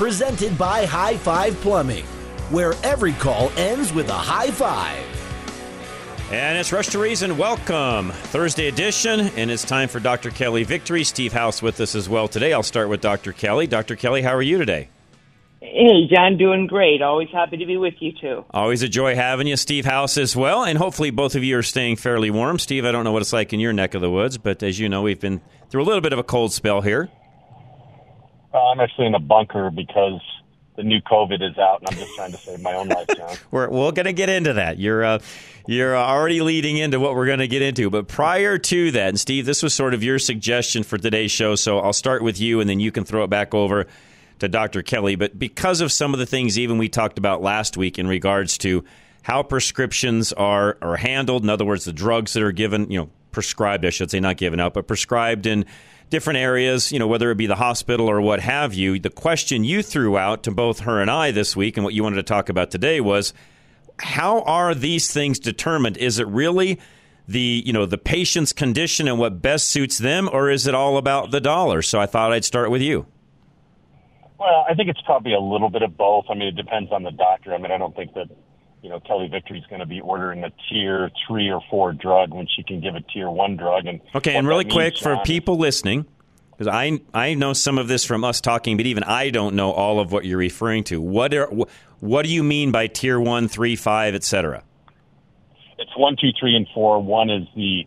Presented by High Five Plumbing, where every call ends with a high five. And it's Rush to Reason. Welcome. Thursday edition, and it's time for Dr. Kelly Victory. Steve House with us as well today. I'll start with Dr. Kelly. Dr. Kelly, how are you today? Hey, John, doing great. Always happy to be with you, too. Always a joy having you. Steve House as well. And hopefully both of you are staying fairly warm. Steve, I don't know what it's like in your neck of the woods, but as you know, we've been through a little bit of a cold spell here. Uh, I'm actually in a bunker because the new COVID is out, and I'm just trying to save my own life, John. we're we're going to get into that. You're uh, you're already leading into what we're going to get into. But prior to that, and Steve, this was sort of your suggestion for today's show, so I'll start with you, and then you can throw it back over to Dr. Kelly. But because of some of the things even we talked about last week in regards to how prescriptions are are handled, in other words, the drugs that are given, you know, prescribed, I should say, not given out, but prescribed in different areas, you know, whether it be the hospital or what have you. The question you threw out to both her and I this week, and what you wanted to talk about today was how are these things determined? Is it really the you know the patient's condition and what best suits them, or is it all about the dollar? So I thought I'd start with you. Well, I think it's probably a little bit of both. I mean, it depends on the doctor. I mean, I don't think that you know Kelly Victory is going to be ordering a tier three or four drug when she can give a tier one drug. And okay, and really quick for people listening, because I I know some of this from us talking, but even I don't know all of what you're referring to. What are what do you mean by tier one, three, five, et cetera? It's one, two, three, and four. One is the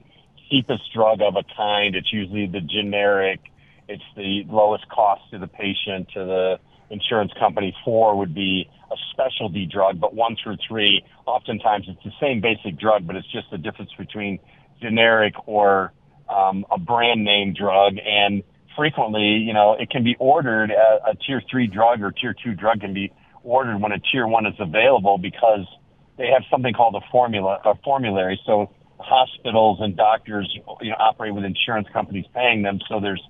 cheapest drug of a kind. It's usually the generic. It's the lowest cost to the patient to the insurance company. Four would be a specialty drug, but one through three, oftentimes it's the same basic drug, but it's just the difference between generic or um, a brand name drug. And frequently, you know, it can be ordered a, a tier three drug or tier two drug can be ordered when a tier one is available because they have something called a formula, a formulary. So hospitals and doctors, you know, operate with insurance companies paying them. So there's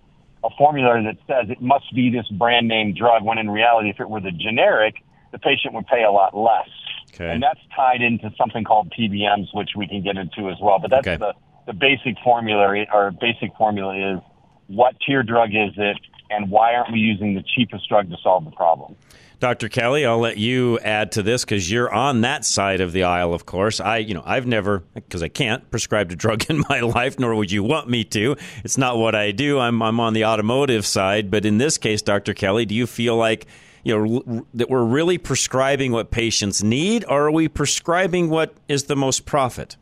a formulary that says it must be this brand name drug when in reality, if it were the generic, the patient would pay a lot less. Okay. And that's tied into something called PBMs, which we can get into as well. But that's Okay. the, the basic formula. or basic formula is what tier drug is it and why aren't we using the cheapest drug to solve the problem? Dr. Kelly, I'll let you add to this because you're on that side of the aisle, of course. I, you know, I've never, because I can't, prescribed a drug in my life, nor would you want me to. It's not what I do. I'm, I'm on the automotive side. But in this case, Dr. Kelly, do you feel like, you know, that we're really prescribing what patients need, or are we prescribing what is the most profit?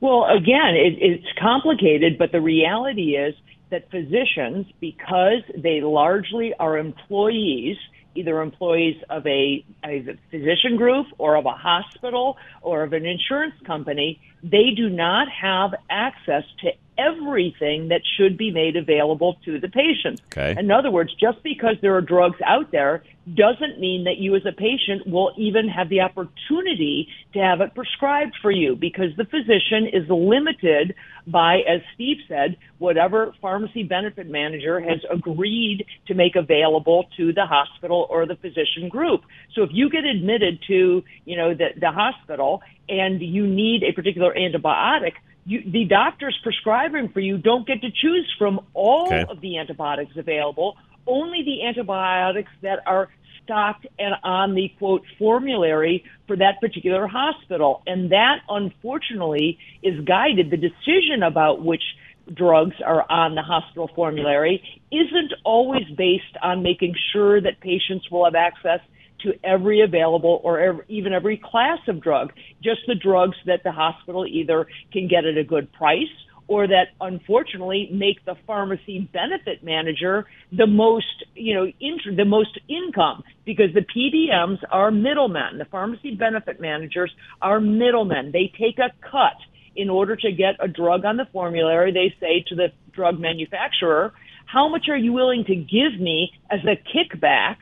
Well, again, it, it's complicated, but the reality is that physicians, because they largely are employees, either employees of a, a physician group or of a hospital or of an insurance company, they do not have access to everything that should be made available to the patient. Okay. In other words, just because there are drugs out there doesn't mean that you as a patient will even have the opportunity to have it prescribed for you because the physician is limited by, as Steve said, whatever pharmacy benefit manager has agreed to make available to the hospital or the physician group. So if you get admitted to, you know, the, the hospital and you need a particular antibiotic, you, the doctors prescribing for you don't get to choose from all Okay. of the antibiotics available, only the antibiotics that are stocked and on the quote formulary for that particular hospital. And that unfortunately is guided. The decision about which drugs are on the hospital formulary isn't always based on making sure that patients will have access to every available or every, even every class of drug, just the drugs that the hospital either can get at a good price or that unfortunately make the pharmacy benefit manager the most, you know, int- the most income because the PBMs are middlemen. The pharmacy benefit managers are middlemen. They take a cut in order to get a drug on the formulary. They say to the drug manufacturer, how much are you willing to give me as a kickback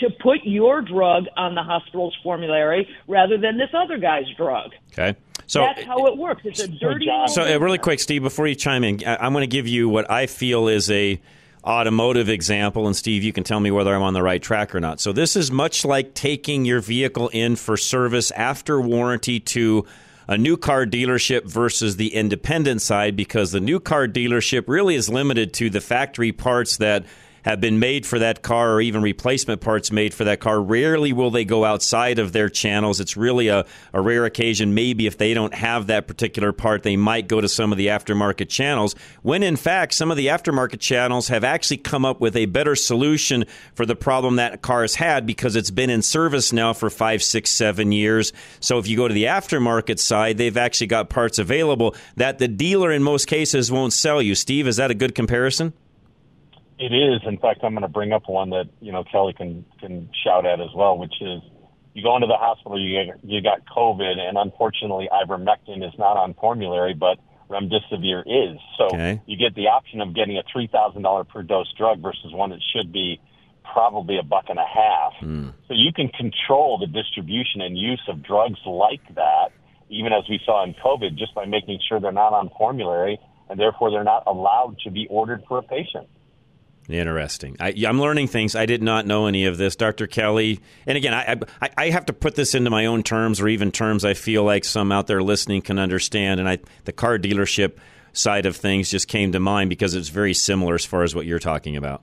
to put your drug on the hospital's formulary rather than this other guy's drug. Okay. So that's how it works. It's a dirty. So uh, really quick, Steve, before you chime in, I- I'm going to give you what I feel is a automotive example, and Steve, you can tell me whether I'm on the right track or not. So this is much like taking your vehicle in for service after warranty to a new car dealership versus the independent side because the new car dealership really is limited to the factory parts that have been made for that car or even replacement parts made for that car. Rarely will they go outside of their channels. It's really a, a rare occasion. Maybe if they don't have that particular part, they might go to some of the aftermarket channels. When in fact, some of the aftermarket channels have actually come up with a better solution for the problem that car has had because it's been in service now for five, six, seven years. So if you go to the aftermarket side, they've actually got parts available that the dealer in most cases won't sell you. Steve, is that a good comparison? It is. In fact, I'm going to bring up one that you know Kelly can can shout at as well, which is you go into the hospital, you get, you got COVID, and unfortunately, ivermectin is not on formulary, but remdesivir is. So Okay. you get the option of getting a three thousand dollar per dose drug versus one that should be probably a buck and a half. Hmm. So you can control the distribution and use of drugs like that, even as we saw in COVID, just by making sure they're not on formulary and therefore they're not allowed to be ordered for a patient. Interesting. I, I'm learning things. I did not know any of this, Dr. Kelly. And again, I, I, I have to put this into my own terms, or even terms I feel like some out there listening can understand. And I, the car dealership side of things just came to mind because it's very similar as far as what you're talking about.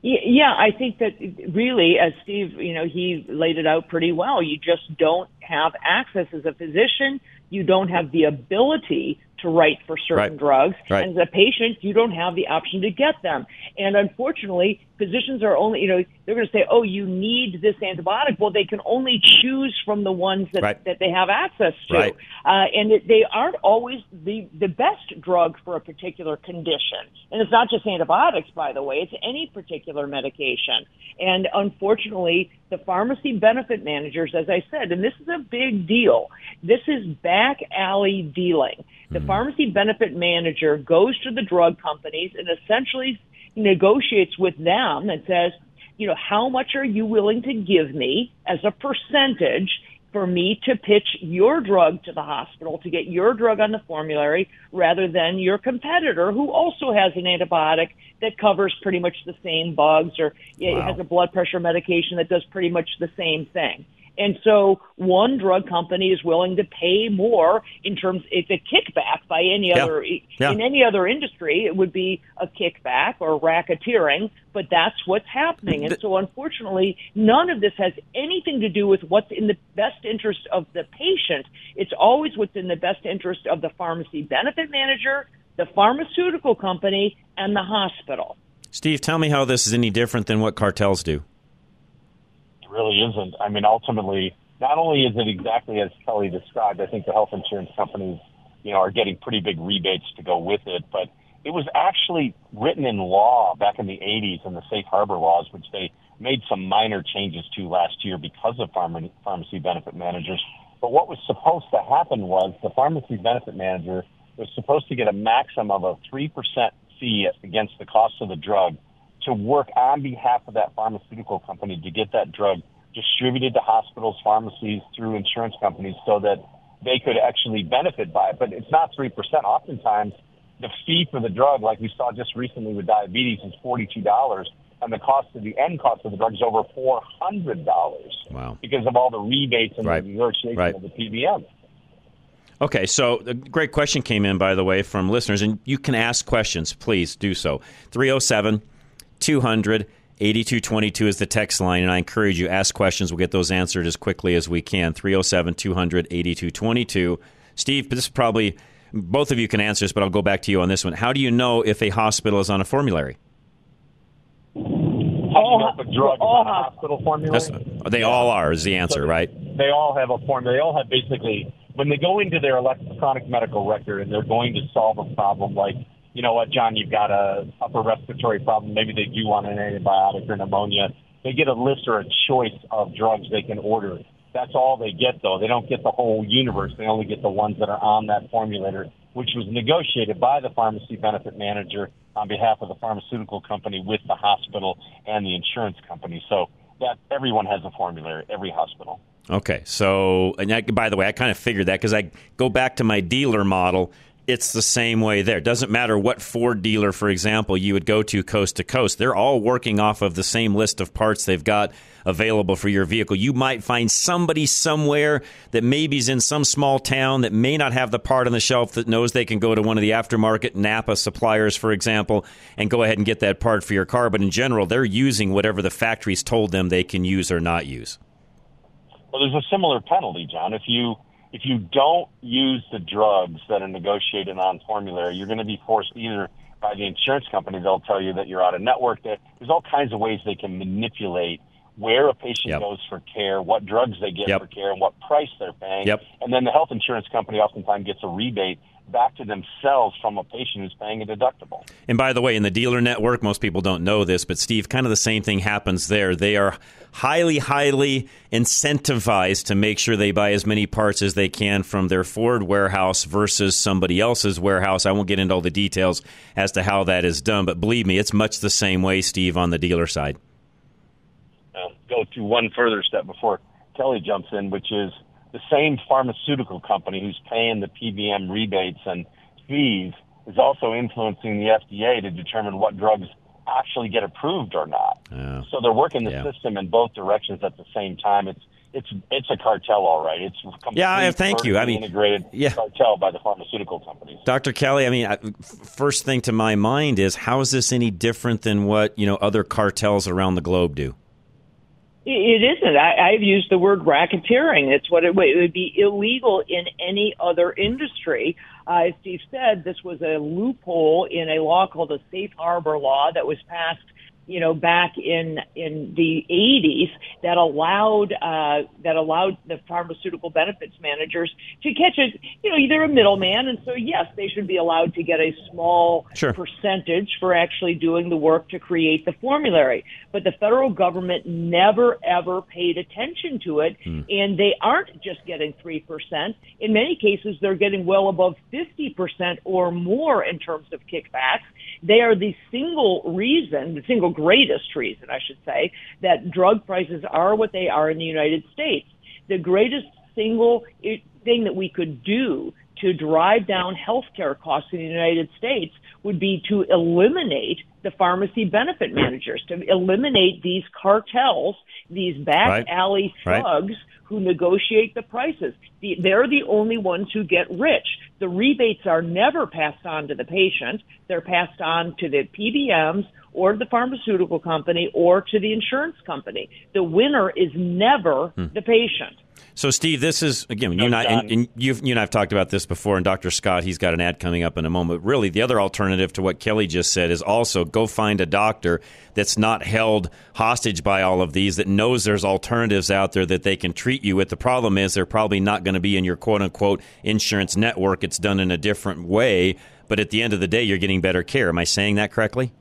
Yeah, I think that really, as Steve, you know, he laid it out pretty well. You just don't have access as a physician. You don't have the ability to write for certain Right. drugs. Right. And as a patient, you don't have the option to get them. And unfortunately, physicians are only, you know, they're going to say, oh, you need this antibiotic. Well, they can only choose from the ones that, Right. that they have access to. Right. Uh, and it, they aren't always the, the best drug for a particular condition. And it's not just antibiotics, by the way, it's any particular medication. And unfortunately, the pharmacy benefit managers, as I said, and this is a big deal, this is back alley dealing. The pharmacy benefit manager goes to the drug companies and essentially negotiates with them and says, you know, how much are you willing to give me as a percentage for me to pitch your drug to the hospital to get your drug on the formulary rather than your competitor who also has an antibiotic that covers pretty much the same bugs or it Wow. has a blood pressure medication that does pretty much the same thing. And so one drug company is willing to pay more in terms it's a kickback by any Yeah. other Yeah. in any other industry it would be a kickback or racketeering, but that's what's happening. And so unfortunately none of this has anything to do with what's in the best interest of the patient. It's always what's in the best interest of the pharmacy benefit manager, the pharmaceutical company, and the hospital. Steve, tell me how this is any different than what cartels do. Really isn't. I mean, ultimately, not only is it exactly as Kelly described, I think the health insurance companies, you know, are getting pretty big rebates to go with it, but it was actually written in law back in the 80s in the safe harbor laws, which they made some minor changes to last year because of pharma- pharmacy benefit managers. But what was supposed to happen was the pharmacy benefit manager was supposed to get a maximum of a 3% fee against the cost of the drug to work on behalf of that pharmaceutical company to get that drug distributed to hospitals, pharmacies, through insurance companies so that they could actually benefit by it. But it's not 3%. Oftentimes, the fee for the drug, like we saw just recently with diabetes, is $42, and the cost of the end cost of the drug is over $400 Wow. because of all the rebates and Right. the negotiation Right. of the PBM. Okay, so a great question came in, by the way, from listeners, and you can ask questions. Please do so. 307 200 8222 is the text line, and I encourage you ask questions. We'll get those answered as quickly as we can. 307 200 8222. Steve, this is probably both of you can answer this, but I'll go back to you on this one. How do you know if a hospital is on a formulary? How do you know if a drug all hospital formulary? They all are is the answer, So right? They all have a form. They all have basically when they go into their electronic medical record and they're going to solve a problem like, you know what, John, you've got a upper respiratory problem. Maybe they do want an antibiotic or pneumonia. They get a list or a choice of drugs they can order. That's all they get, though. They don't get the whole universe. They only get the ones that are on that formulator, which was negotiated by the pharmacy benefit manager on behalf of the pharmaceutical company with the hospital and the insurance company. So that everyone has a formulary, every hospital. Okay, so and I, by the way, I kind of figured that because I go back to my dealer model. It's the same way there. It doesn't matter what Ford dealer, for example, you would go to coast to coast. They're all working off of the same list of parts they've got available for your vehicle. You might find somebody somewhere that maybe is in some small town that may not have the part on the shelf that knows they can go to one of the aftermarket Napa suppliers, for example, and go ahead and get that part for your car. But in general, they're using whatever the factory's told them they can use or not use. Well, there's a similar penalty, John. If you if you don't use the drugs that are negotiated on formulary, you're going to be forced either by the insurance company. They'll tell you that you're out of network. There's all kinds of ways they can manipulate where a patient Yep. goes for care, what drugs they get Yep. for care, and what price they're paying. Yep. And then the health insurance company oftentimes gets a rebate back to themselves from a patient who's paying a deductible. And by the way, in the dealer network, most people don't know this, but Steve, kind of the same thing happens there. They are highly, highly incentivized to make sure they buy as many parts as they can from their Ford warehouse versus somebody else's warehouse. I won't get into all the details as to how that is done, but believe me, it's much the same way, Steve, on the dealer side. uh, go to one further step before Kelly jumps in, which is the same pharmaceutical company who's paying the PBM rebates and fees is also influencing the FDA to determine what drugs actually get approved or not. Yeah. So they're working the Yeah. system in both directions at the same time. It's it's it's a cartel, all right. It's Yeah, thank you. I mean, integrated yeah. cartel by the pharmaceutical companies. Dr. Kelly, I mean, I, first thing to my mind is how is this any different than what, you know, other cartels around the globe do? It isn't. I, I've used the word racketeering. It's what it, would- it would be illegal in any other industry. Uh, as Steve said, this was a loophole in a law called the Safe Harbor Law that was passed, you know, back in in the 80s that allowed uh, that allowed the pharmaceutical benefits managers to catch a, you know, they're a middleman, and so yes, they should be allowed to get a small Sure. percentage for actually doing the work to create the formulary. But the federal government never ever paid attention to it, and they aren't just getting 3%. In many cases, they're getting well above 50% or more in terms of kickbacks. They are the single reason, the single greatest reason, I should say, that drug prices are what they are in the United States. The greatest single thing that we could do to drive down healthcare costs in the United States would be to eliminate the pharmacy benefit managers, to eliminate these cartels, these back Right. alley Right. thugs who negotiate the prices. The, they're the only ones who get rich. The rebates are never passed on to the patient. They're passed on to the PBMs or the pharmaceutical company or to the insurance company. The winner is never Hmm. the patient. So, Steve, this is again you and I, and, and you and I've talked about this before. And Dr. Scott, he's got an ad coming up in a moment. Really, the other alternative to what Kelly just said is also go find a doctor that's not held hostage by all of these, that knows there's alternatives out there that they can treat you with. The problem is they're probably not going to be in your quote unquote insurance network. It's done in a different way, but at the end of the day, you're getting better care. Am I saying that correctly?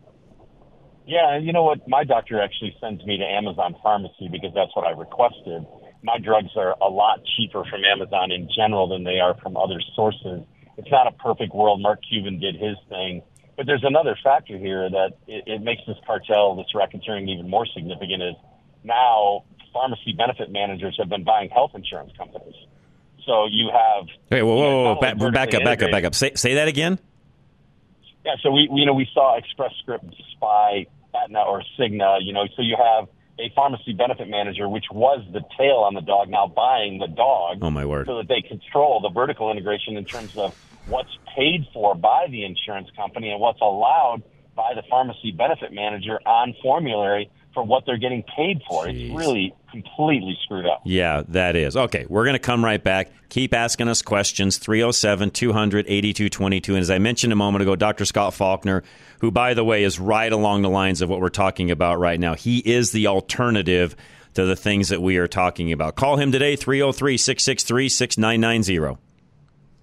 Yeah, you know what? My doctor actually sends me to Amazon Pharmacy because that's what I requested. My drugs are a lot cheaper from Amazon in general than they are from other sources. It's not a perfect world. Mark Cuban did his thing. But there's another factor here that it, it makes this cartel, this racketeering, even more significant is now pharmacy benefit managers have been buying health insurance companies. So you have Hey, whoa, whoa, whoa, not back, back up, back up, back up. Say, say that again. yeah, so we, we you know we saw Express Scripts buy Aetna or Cigna, you know, so you have a pharmacy benefit manager, which was the tail on the dog, now buying the dog. Oh, my word. So that they control the vertical integration in terms of what's paid for by the insurance company and what's allowed by the pharmacy benefit manager on formulary for what they're getting paid for. Jeez. It's really completely screwed up. Yeah, that is. Okay, we're going to come right back. Keep asking us questions 307 200 8222. And as I mentioned a moment ago, Dr. Scott Faulkner, who, by the way, is right along the lines of what we're talking about right now, he is the alternative to the things that we are talking about. Call him today 303 663 6990.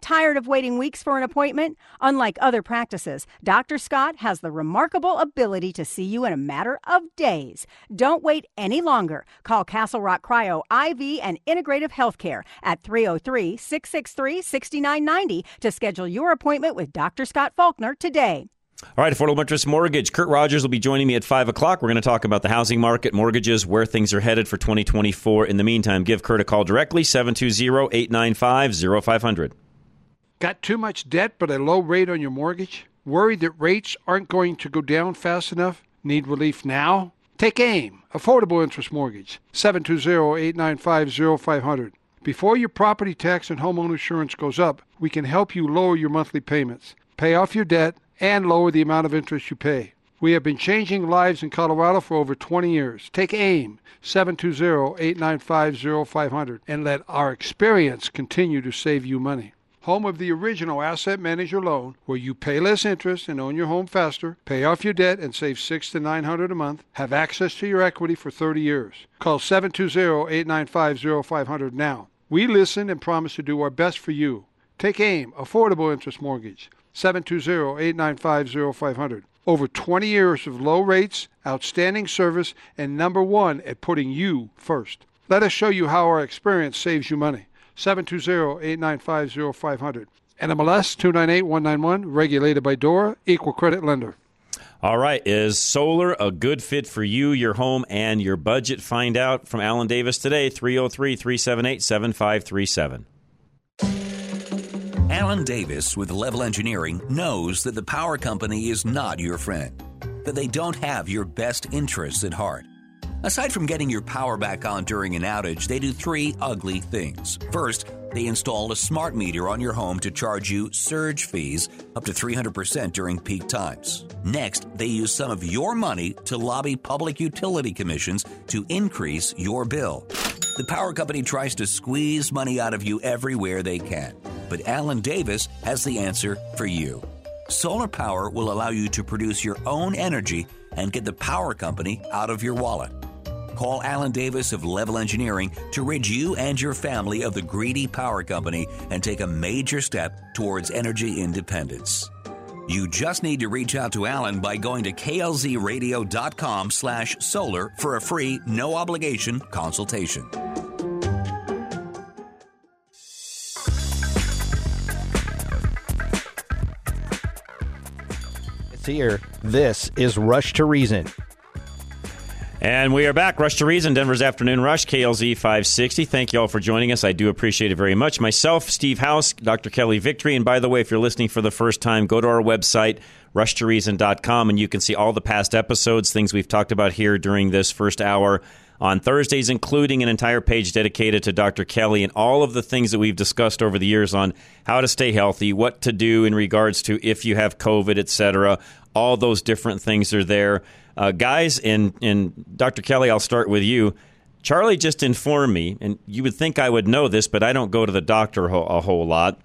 Tired of waiting weeks for an appointment? Unlike other practices, Dr. Scott has the remarkable ability to see you in a matter of days. Don't wait any longer. Call Castle Rock Cryo IV and Integrative Healthcare at 303 663 6990 to schedule your appointment with Dr. Scott Faulkner today. All right, Affordable Interest Mortgage. Kurt Rogers will be joining me at 5 o'clock. We're going to talk about the housing market, mortgages, where things are headed for 2024. In the meantime, give Kurt a call directly, 720 895 0500. Got too much debt but a low rate on your mortgage? Worried that rates aren't going to go down fast enough? Need relief now? Take AIM, Affordable Interest Mortgage, 720-895-0500. Before your property tax and home insurance goes up, we can help you lower your monthly payments, pay off your debt, and lower the amount of interest you pay. We have been changing lives in Colorado for over 20 years. Take AIM, 720-895-0500, and let our experience continue to save you money home of the original asset manager loan, where you pay less interest and own your home faster, pay off your debt and save six to nine hundred a month, have access to your equity for 30 years. Call 720-895-0500 now. We listen and promise to do our best for you. Take AIM, Affordable Interest Mortgage, 720-895-0500. Over 20 years of low rates, outstanding service, and number one at putting you first. Let us show you how our experience saves you money. 720-895-0500. NMLS 298191, regulated by DORA, equal credit lender. All right, is solar a good fit for you, your home, and your budget? Find out from Alan Davis today, 303 378 7537. Alan Davis with Level Engineering knows that the power company is not your friend, that they don't have your best interests at heart. Aside from getting your power back on during an outage, they do three ugly things. First, they install a smart meter on your home to charge you surge fees up to 300% during peak times. Next, they use some of your money to lobby public utility commissions to increase your bill. The power company tries to squeeze money out of you everywhere they can, but Alan Davis has the answer for you. Solar power will allow you to produce your own energy and get the power company out of your wallet. Call Alan Davis of Level Engineering to rid you and your family of the greedy power company and take a major step towards energy independence. You just need to reach out to Alan by going to klzradio.com slash solar for a free, no obligation consultation. It's here. This is Rush to Reason. And we are back. Rush to Reason, Denver's Afternoon Rush, KLZ 560. Thank you all for joining us. I do appreciate it very much. Myself, Steve House, Dr. Kelly Victory. And by the way, if you're listening for the first time, go to our website, rushtoreason.com, and you can see all the past episodes, things we've talked about here during this first hour on Thursdays, including an entire page dedicated to Dr. Kelly and all of the things that we've discussed over the years on how to stay healthy, what to do in regards to if you have COVID, etc. All those different things are there. Uh, guys, and, and Dr. Kelly, I'll start with you. Charlie just informed me, and you would think I would know this, but I don't go to the doctor a whole lot.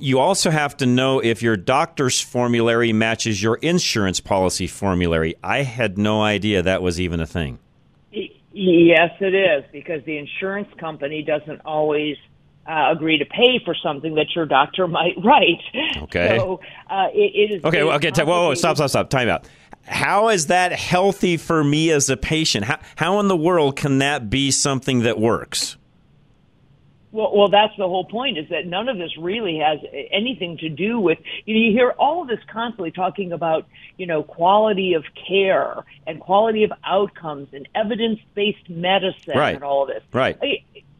You also have to know if your doctor's formulary matches your insurance policy formulary. I had no idea that was even a thing. Yes, it is because the insurance company doesn't always uh, agree to pay for something that your doctor might write. Okay. So uh, it, it is. Okay, well, okay, whoa, whoa, stop, stop, stop. Time out. How is that healthy for me as a patient? How, how in the world can that be something that works? Well, well, that's the whole point is that none of this really has anything to do with, you know, you hear all of this constantly talking about, you know, quality of care and quality of outcomes and evidence-based medicine Right. and all of this. Right.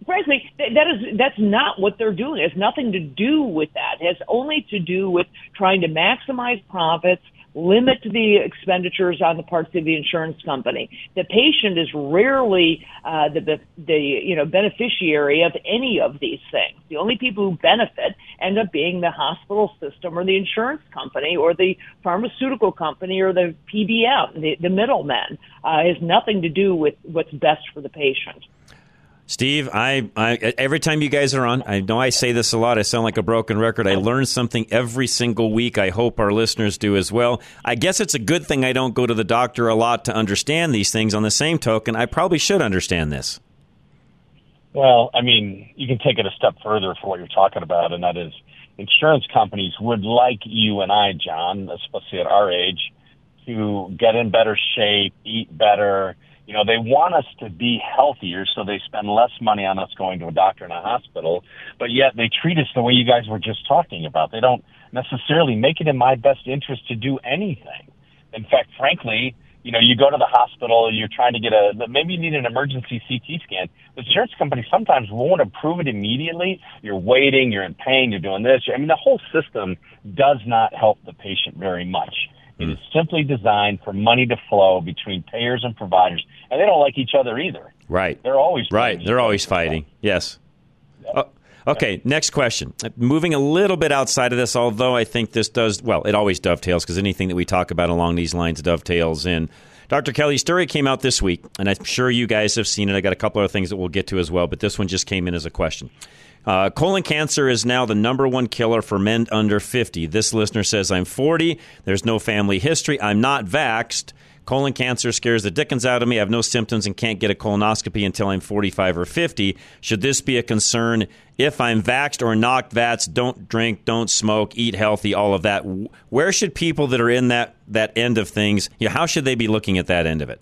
Frankly, that is that's not what they're doing. It has nothing to do with that. It has only to do with trying to maximize profits, limit the expenditures on the parts of the insurance company. The patient is rarely uh, the the the, you know beneficiary of any of these things. The only people who benefit end up being the hospital system or the insurance company or the pharmaceutical company or the PBM, the, the middlemen. Uh, has nothing to do with what's best for the patient. Steve, I, I every time you guys are on, I know I say this a lot. I sound like a broken record. I learn something every single week. I hope our listeners do as well. I guess it's a good thing I don't go to the doctor a lot to understand these things. On the same token, I probably should understand this. Well, I mean, you can take it a step further for what you're talking about, and that is insurance companies would like you and I, John, especially at our age, to get in better shape, eat better. You know, they want us to be healthier, so they spend less money on us going to a doctor and a hospital, but yet they treat us the way you guys were just talking about. They don't necessarily make it in my best interest to do anything. In fact, frankly, you know, you go to the hospital, you're trying to get a, maybe you need an emergency CT scan. The insurance company sometimes won't approve it immediately. You're waiting, you're in pain, you're doing this. I mean, the whole system does not help the patient very much. It is simply designed for money to flow between payers and providers, and they don't like each other either. Right. They're always right. They're always fighting. Yes. Oh, okay. Next question. Moving a little bit outside of this, although I think this does well, it always dovetails because anything that we talk about along these lines dovetails in. Dr. Kelly's story came out this week, and I'm sure you guys have seen it. I got a couple other things that we'll get to as well, but this one just came in as a question. Uh, colon cancer is now the number one killer for men under 50. This listener says, I'm 40. There's no family history. I'm not vaxxed. Colon cancer scares the dickens out of me. I have no symptoms and can't get a colonoscopy until I'm 45 or 50. Should this be a concern if I'm vaxxed or not vaxxed? Don't drink, don't smoke, eat healthy, all of that. Where should people that are in that, that end of things, you know, how should they be looking at that end of it?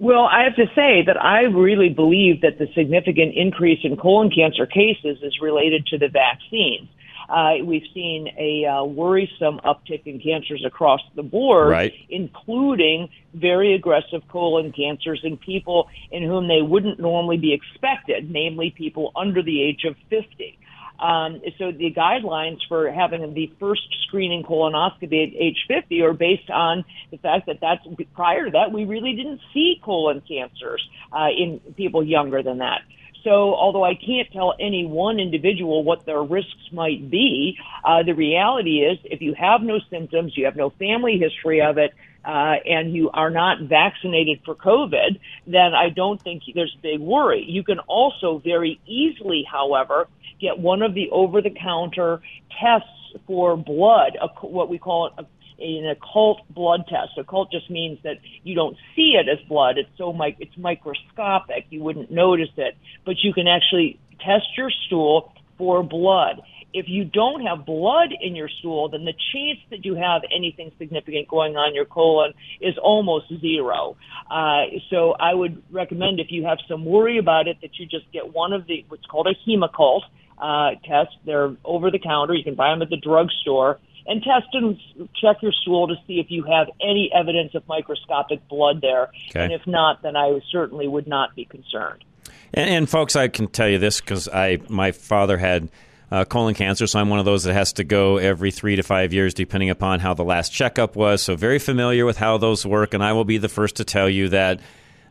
Well, I have to say that I really believe that the significant increase in colon cancer cases is related to the vaccines. Uh, we've seen a uh, worrisome uptick in cancers across the board, Right. including very aggressive colon cancers in people in whom they wouldn't normally be expected, namely people under the age of 50. Um, so the guidelines for having the first screening colonoscopy at age 50 are based on the fact that that's prior to that we really didn't see colon cancers uh, in people younger than that. So although I can't tell any one individual what their risks might be, uh, the reality is if you have no symptoms, you have no family history of it, uh, and you are not vaccinated for COVID, then I don't think there's big worry. You can also very easily, however, get one of the over-the-counter tests for blood, a, what we call a, an occult blood test. Occult just means that you don't see it as blood. It's so it's microscopic. You wouldn't notice it, but you can actually test your stool for blood. If you don't have blood in your stool, then the chance that you have anything significant going on in your colon is almost zero. Uh, so I would recommend if you have some worry about it that you just get one of the what's called a Hemoccult uh, test. They're over the counter. You can buy them at the drugstore and test and check your stool to see if you have any evidence of microscopic blood there. Okay. And if not, then I certainly would not be concerned. And, and folks, I can tell you this because I my father had uh, colon cancer, so I'm one of those that has to go every three to five years, depending upon how the last checkup was. So very familiar with how those work, and I will be the first to tell you that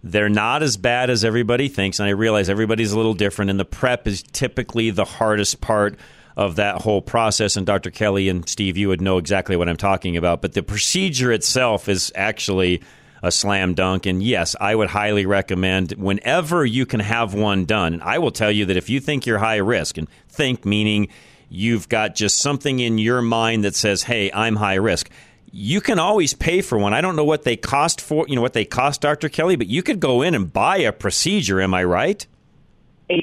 they're not as bad as everybody thinks. And I realize everybody's a little different, and the prep is typically the hardest part of that whole process. And Dr. Kelly and Steve, you would know exactly what I'm talking about. But the procedure itself is actually a slam dunk. And yes, I would highly recommend whenever you can have one done. And I will tell you that if you think you're high risk, and think meaning you've got just something in your mind that says, hey, I'm high risk. You can always pay for one. I don't know what they cost for, you know, what they cost, Dr. Kelly, but you could go in and buy a procedure. Am I right?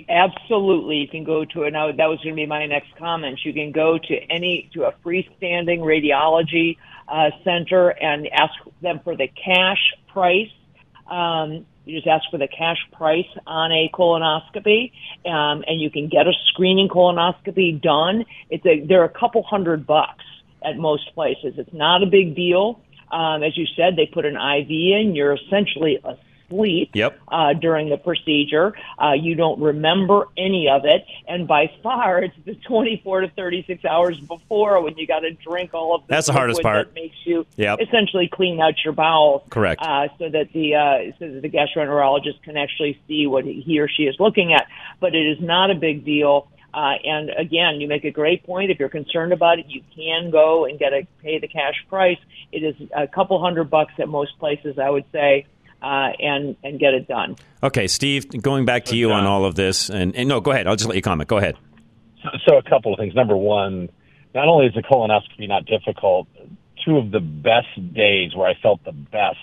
Absolutely, you can go to. Now that was going to be my next comment. You can go to any to a freestanding radiology uh, center and ask them for the cash price. Um, you just ask for the cash price on a colonoscopy, um, and you can get a screening colonoscopy done. It's a they're a couple hundred bucks at most places. It's not a big deal. Um, as you said, they put an IV in. You're essentially asleep Yep. uh, during the procedure. Uh, you don't remember any of it, and by far, it's the 24 to 36 hours before when you got to drink all of the That's the hardest part. that makes you Yep. essentially clean out your bowels. Correct. Uh, so that the uh, so that the gastroenterologist can actually see what he or she is looking at. But it is not a big deal. Uh, and again, you make a great point. If you're concerned about it, you can go and get a pay the cash price. It is a couple hundred bucks at most places, I would say, uh, and and get it done. Okay, Steve, going back to you on all of this, and, and no, go ahead. I'll just let you comment. Go ahead. So, so a couple of things. Number one, not only is the colonoscopy not difficult, two of the best days where I felt the best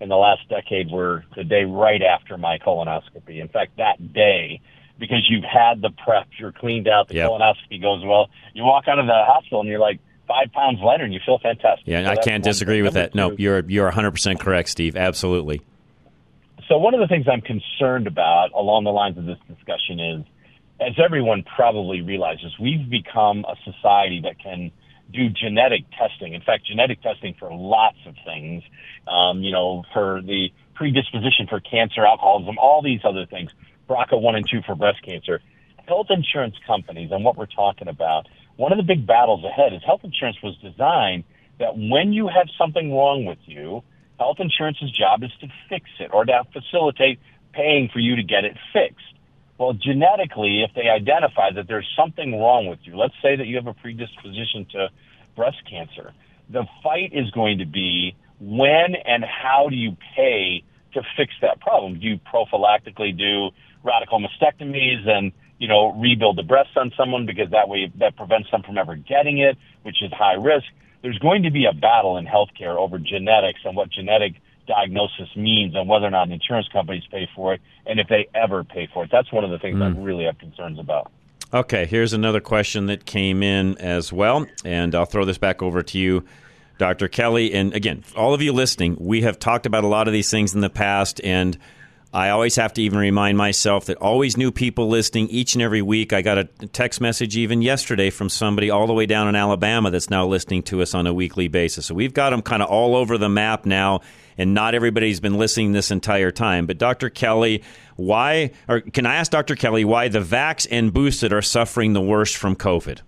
in the last decade were the day right after my colonoscopy. In fact, that day, because you've had the prep, you're cleaned out, the Yep. colonoscopy goes well, you walk out of the hospital and you're like five pounds lighter and you feel fantastic. Yeah, So I can't disagree with Number that. No, you're you're 100 percent correct, Steve. Absolutely. So one of the things I'm concerned about along the lines of this discussion is, as everyone probably realizes, we've become a society that can do genetic testing. In fact, genetic testing for lots of things, um, you know, for the predisposition for cancer, alcoholism, all these other things, BRCA1 and 2 for breast cancer. Health insurance companies and what we're talking about, one of the big battles ahead is health insurance was designed that when you have something wrong with you, health insurance's job is to fix it or to facilitate paying for you to get it fixed. Well, genetically, if they identify that there's something wrong with you, let's say that you have a predisposition to breast cancer, the fight is going to be when and how do you pay to fix that problem? Do you prophylactically do radical mastectomies and you know rebuild the breast on someone because that way that prevents them from ever getting it, which is high risk? There's going to be a battle in healthcare over genetics and what genetic diagnosis means and whether or not insurance companies pay for it and if they ever pay for it. That's one of the things I mm. really have concerns about. Okay, here's another question that came in as well, and I'll throw this back over to you, Dr. Kelly. And again, all of you listening, we have talked about a lot of these things in the past, and I always have to even remind myself that always new people listening each and every week. I got a text message even yesterday from somebody all the way down in Alabama that's now listening to us on a weekly basis. So we've got them kind of all over the map now, and not everybody's been listening this entire time. But Dr. Kelly, why, or can I ask Dr. Kelly why the vax and boosted are suffering the worst from COVID?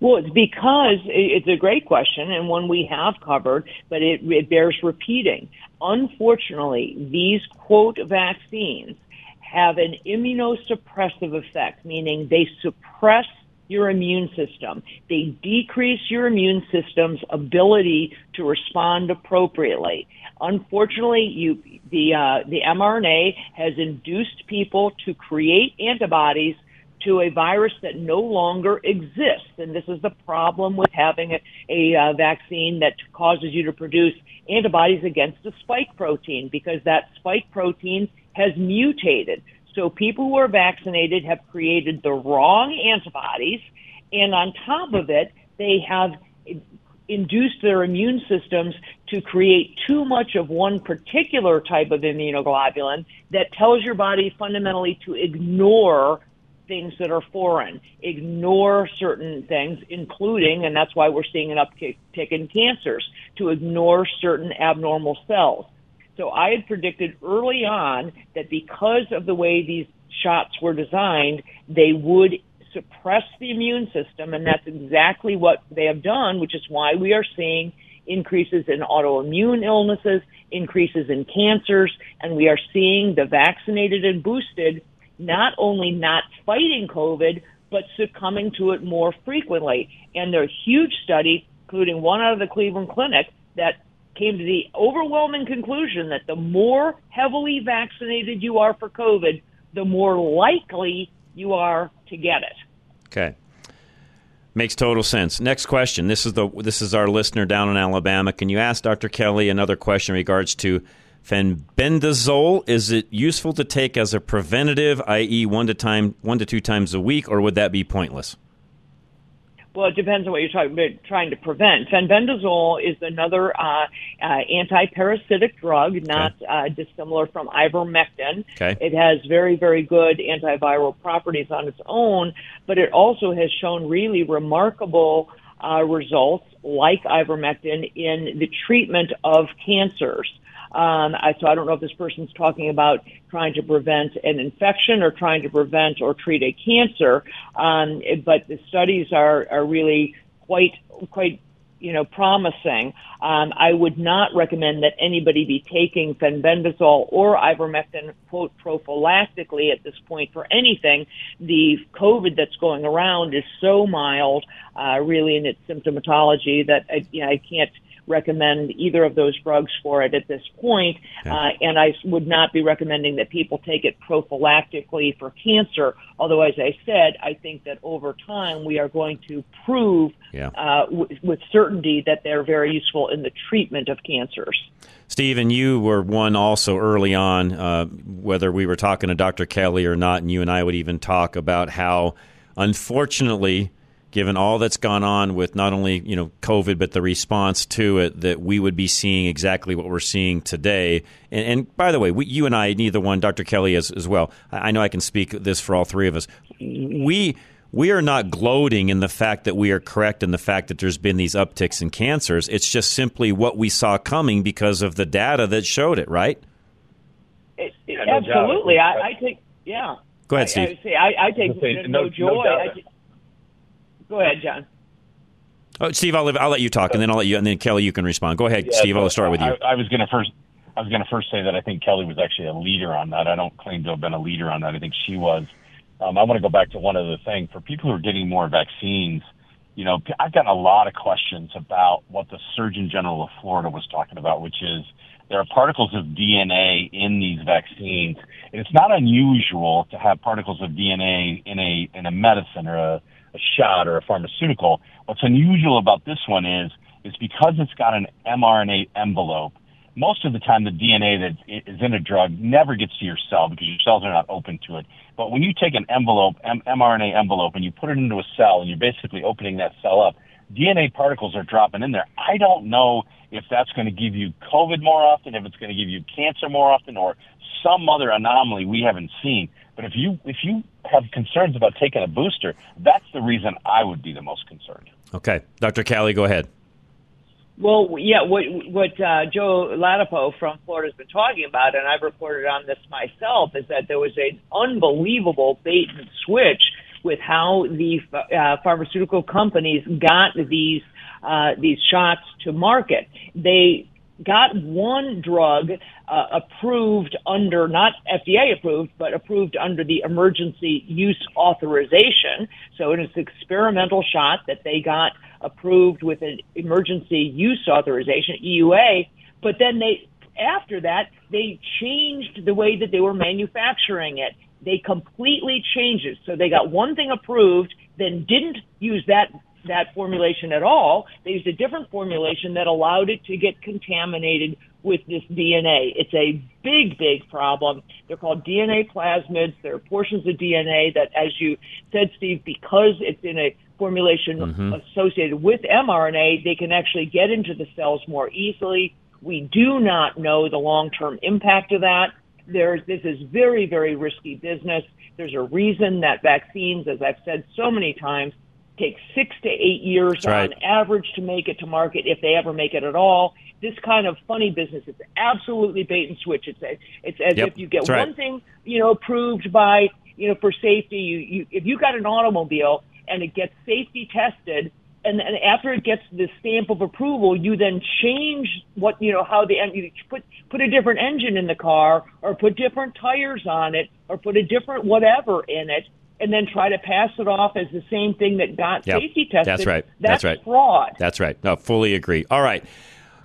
Well, it's because it's a great question and one we have covered, but it, it bears repeating. Unfortunately, these quote vaccines have an immunosuppressive effect, meaning they suppress your immune system. They decrease your immune system's ability to respond appropriately. Unfortunately, you, the, uh, the mRNA has induced people to create antibodies to a virus that no longer exists. And this is the problem with having a, a uh, vaccine that causes you to produce antibodies against a spike protein because that spike protein has mutated. So people who are vaccinated have created the wrong antibodies. And on top of it, they have induced their immune systems to create too much of one particular type of immunoglobulin that tells your body fundamentally to ignore things that are foreign, ignore certain things, including, and that's why we're seeing an uptick in cancers, to ignore certain abnormal cells. So I had predicted early on that because of the way these shots were designed, they would suppress the immune system, and that's exactly what they have done, which is why we are seeing increases in autoimmune illnesses, increases in cancers, and we are seeing the vaccinated and boosted not only not fighting COVID, but succumbing to it more frequently. And there are huge study, including one out of the Cleveland Clinic, that came to the overwhelming conclusion that the more heavily vaccinated you are for COVID, the more likely you are to get it. Okay. Makes total sense. Next question. This is the this is our listener down in Alabama. Can you ask Dr. Kelly another question in regards to Fenbendazole, is it useful to take as a preventative, i.e., one to time one to two times a week, or would that be pointless? Well, it depends on what you're talking about, trying to prevent. Fenbendazole is another uh, uh, anti-parasitic drug, not okay. uh, dissimilar from ivermectin. Okay. It has very, very good antiviral properties on its own, but it also has shown really remarkable uh, results, like ivermectin, in the treatment of cancers. Um, I, so I don't know if this person's talking about trying to prevent an infection or trying to prevent or treat a cancer. Um, but the studies are, are really quite, quite you know, promising. Um, I would not recommend that anybody be taking fenbendazole or ivermectin, quote, prophylactically at this point for anything. The COVID that's going around is so mild, uh, really in its symptomatology that I, you know, I can't recommend either of those drugs for it at this point. Yeah. Uh, and I would not be recommending that people take it prophylactically for cancer. Although, as I said, I think that over time we are going to prove yeah. uh, w- with certainty that they're very useful in the treatment of cancers. Stephen, you were one also early on, uh, whether we were talking to Dr. Kelly or not, and you and I would even talk about how, unfortunately, given all that's gone on with not only you know COVID but the response to it, that we would be seeing exactly what we're seeing today. And, and by the way, we, you and I, neither one, Dr. Kelly as, as well. I, I know I can speak this for all three of us. We we are not gloating in the fact that we are correct in the fact that there's been these upticks in cancers. It's just simply what we saw coming because of the data that showed it, right? It, it, yeah, absolutely. No I, I, take yeah. Go ahead, Steve. I, I, say, I, I take say, no, no, joy. No Go ahead, John. Oh, Steve, I'll, I'll let you talk, and then I'll let you, and then Kelly, you can respond. Go ahead, yeah, Steve. I'll start with you. I, I was going to first, I was going to first say that I think Kelly was actually a leader on that. I don't claim to have been a leader on that. I think she was. Um, I want to go back to one other thing for people who are getting more vaccines. You know, I've gotten a lot of questions about what the Surgeon General of Florida was talking about, which is there are particles of DNA in these vaccines. And it's not unusual to have particles of DNA in a in a medicine or a a shot or a pharmaceutical. What's unusual about this one is, is because it's got an mRNA envelope, most of the time the DNA that is in a drug never gets to your cell because your cells are not open to it. But when you take an envelope, M- mRNA envelope, and you put it into a cell and you're basically opening that cell up, DNA particles are dropping in there. I don't know if that's going to give you COVID more often, if it's going to give you cancer more often, or some other anomaly we haven't seen. But if you if you have concerns about taking a booster, that's the reason I would be the most concerned. Okay, Dr. Kelly, go ahead. Well, yeah, what what uh, Joe Ladapo from Florida has been talking about, and I've reported on this myself, is that there was an unbelievable bait and switch with how the uh, pharmaceutical companies got these uh, these shots to market. They got one drug uh, approved under not FDA approved, but approved under the emergency use authorization. So it's an experimental shot that they got approved with an emergency use authorization EUA. But then they, after that, they changed the way that they were manufacturing it. They completely changed it. So they got one thing approved, then didn't use that that formulation at all. They used a different formulation that allowed it to get contaminated with this DNA. It's a big, big problem. They're called DNA plasmids. They're portions of DNA that, as you said, Steve, because it's in a formulation mm-hmm. associated with mRNA, they can actually get into the cells more easily. We do not know the long-term impact of that. There's, this is very, very risky business. There's a reason that vaccines, as I've said so many times, take six to eight years right. on average to make it to market, if they ever make it at all. This kind of funny business is absolutely bait and switch. It's a, it's as yep. if you get That's one right. thing, you know, approved by, you know, for safety. You, you, if you got an automobile and it gets safety tested, and, and after it gets the stamp of approval, you then change what you know how the you put put a different engine in the car, or put different tires on it, or put a different whatever in it, and then try to pass it off as the same thing that got Yep. safety tested. That's right. That's, That's right. fraud. That's right. No, fully agree. All right.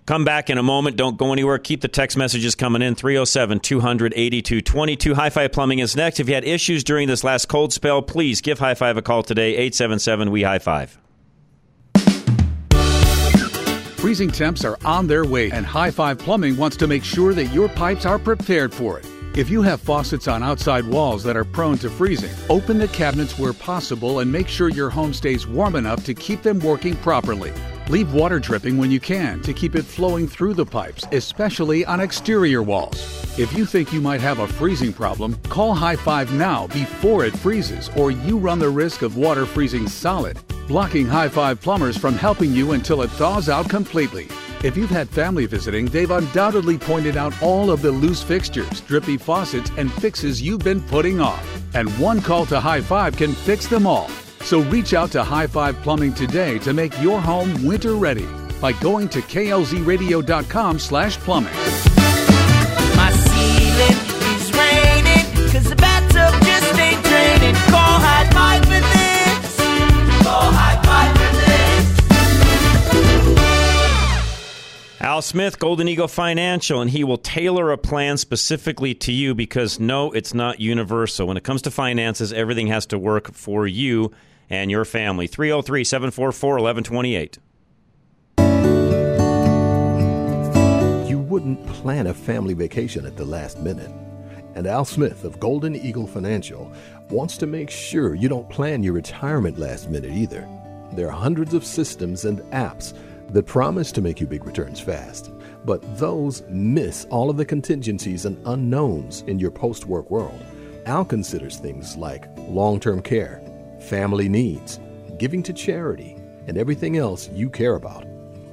Come back in a moment. Don't go anywhere. Keep the text messages coming in. 307 200 8222. High Five Plumbing is next. If you had issues during this last cold spell, please give High Five a call today. 877 We High Five. Freezing temps are on their way, and High Five Plumbing wants to make sure that your pipes are prepared for it. If you have faucets on outside walls that are prone to freezing, open the cabinets where possible and make sure your home stays warm enough to keep them working properly. Leave water dripping when you can to keep it flowing through the pipes, especially on exterior walls. If you think you might have a freezing problem, call High Five now before it freezes, or you run the risk of water freezing solid, blocking High Five plumbers from helping you until it thaws out completely. If you've had family visiting, they've undoubtedly pointed out all of the loose fixtures, drippy faucets, and fixes you've been putting off. And one call to High Five can fix them all. So reach out to High Five Plumbing today to make your home winter ready by going to klzradio.com slash plumbing. Al Smith, Golden Eagle Financial, and he will tailor a plan specifically to you because no, it's not universal. When it comes to finances, everything has to work for you and your family. 303 744 1128. You wouldn't plan a family vacation at the last minute. And Al Smith of Golden Eagle Financial wants to make sure you don't plan your retirement last minute either. There are hundreds of systems and apps that promise to make you big returns fast, but those miss all of the contingencies and unknowns in your post work world. Al considers things like long term care, family needs, giving to charity, and everything else you care about.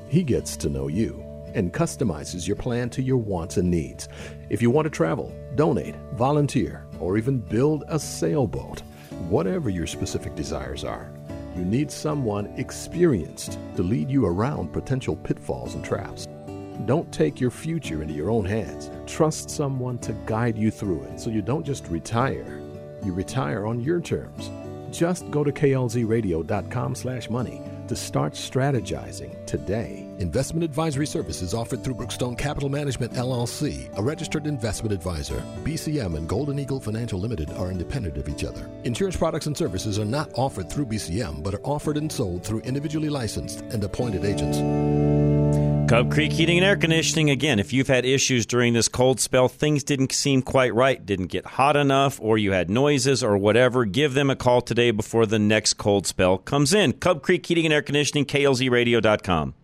He gets to know you and customizes your plan to your wants and needs. If you want to travel, donate, volunteer, or even build a sailboat, whatever your specific desires are, you need someone experienced to lead you around potential pitfalls and traps. Don't take your future into your own hands. Trust someone to guide you through it so you don't just retire. You retire on your terms. Just go to klzradio.com slash money to start strategizing today. Investment advisory services offered through Brookstone Capital Management LLC, a registered investment advisor. BCM and Golden Eagle Financial Limited are independent of each other. Insurance products and services are not offered through BCM, but are offered and sold through individually licensed and appointed agents. Cub Creek Heating and Air Conditioning. Again, if you've had issues during this cold spell, things didn't seem quite right, didn't get hot enough, or you had noises or whatever, give them a call today before the next cold spell comes in. Cub Creek Heating and Air Conditioning, klzradio.com.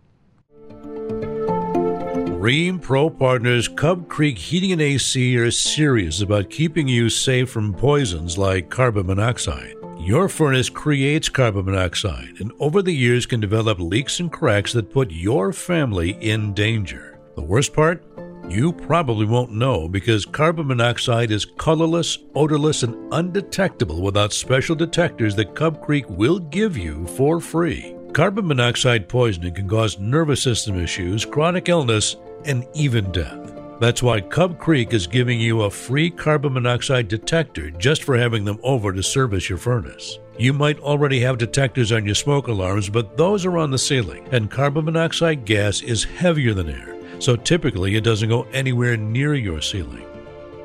Ream Pro Partners Cub Creek Heating and AC are serious about keeping you safe from poisons like carbon monoxide. Your furnace creates carbon monoxide and over the years can develop leaks and cracks that put your family in danger. The worst part? You probably won't know because carbon monoxide is colorless, odorless, and undetectable without special detectors that Cub Creek will give you for free. Carbon monoxide poisoning can cause nervous system issues, chronic illness, and even death. That's why Cub Creek is giving you a free carbon monoxide detector just for having them over to service your furnace. You might already have detectors on your smoke alarms, but those are on the ceiling, and carbon monoxide gas is heavier than air, so typically it doesn't go anywhere near your ceiling.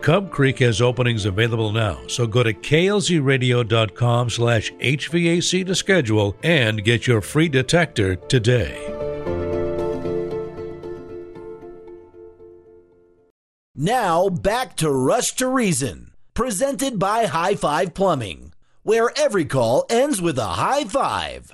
Cub Creek has openings available now, so go to klzradio.com slash HVAC to schedule and get your free detector today. Now back to Rush to Reason, presented by High Five Plumbing, where every call ends with a high five.